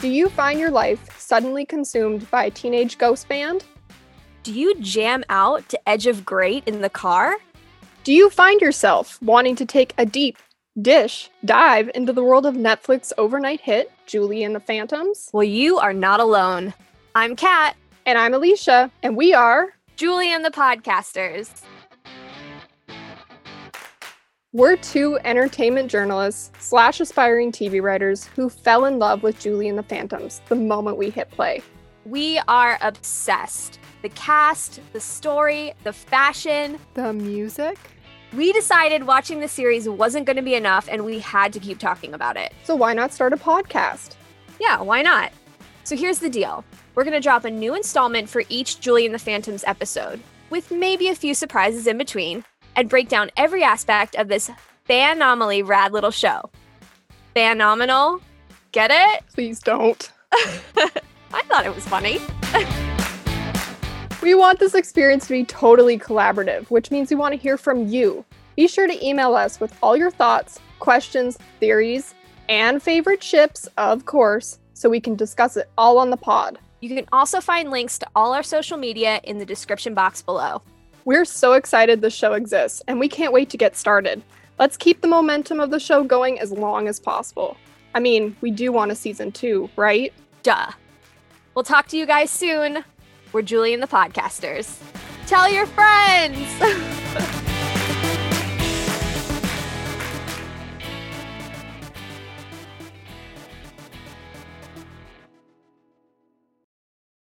Do you find your life suddenly consumed by a teenage ghost band? Do you jam out to Edge of Great in the car? Do you find yourself wanting to take a deep dish dive into the world of Netflix overnight hit, Julie and the Phantoms? Well, you are not alone. I'm Kat. And I'm Alicia, and we are Julie and the Podcasters. We're two entertainment journalists slash aspiring TV writers who fell in love with Julie and the Phantoms the moment we hit play. We are obsessed. The cast, the story, the fashion, the music. We decided watching the series wasn't going to be enough and we had to keep talking about it. So why not start a podcast? Yeah, why not? So here's the deal we're going to drop a new installment for each Julie and the Phantoms episode, with maybe a few surprises in between, and break down every aspect of this phenomenally rad little show. Phenomenal? Get it? Please don't. I thought it was funny. we want this experience to be totally collaborative, which means we want to hear from you. Be sure to email us with all your thoughts, questions, theories, and favorite ships, of course, so we can discuss it all on the pod. You can also find links to all our social media in the description box below. We're so excited the show exists, and we can't wait to get started. Let's keep the momentum of the show going as long as possible. I mean, we do want a season two, right? Duh. We'll talk to you guys soon. We're Julie and the Podcasters. Tell your friends!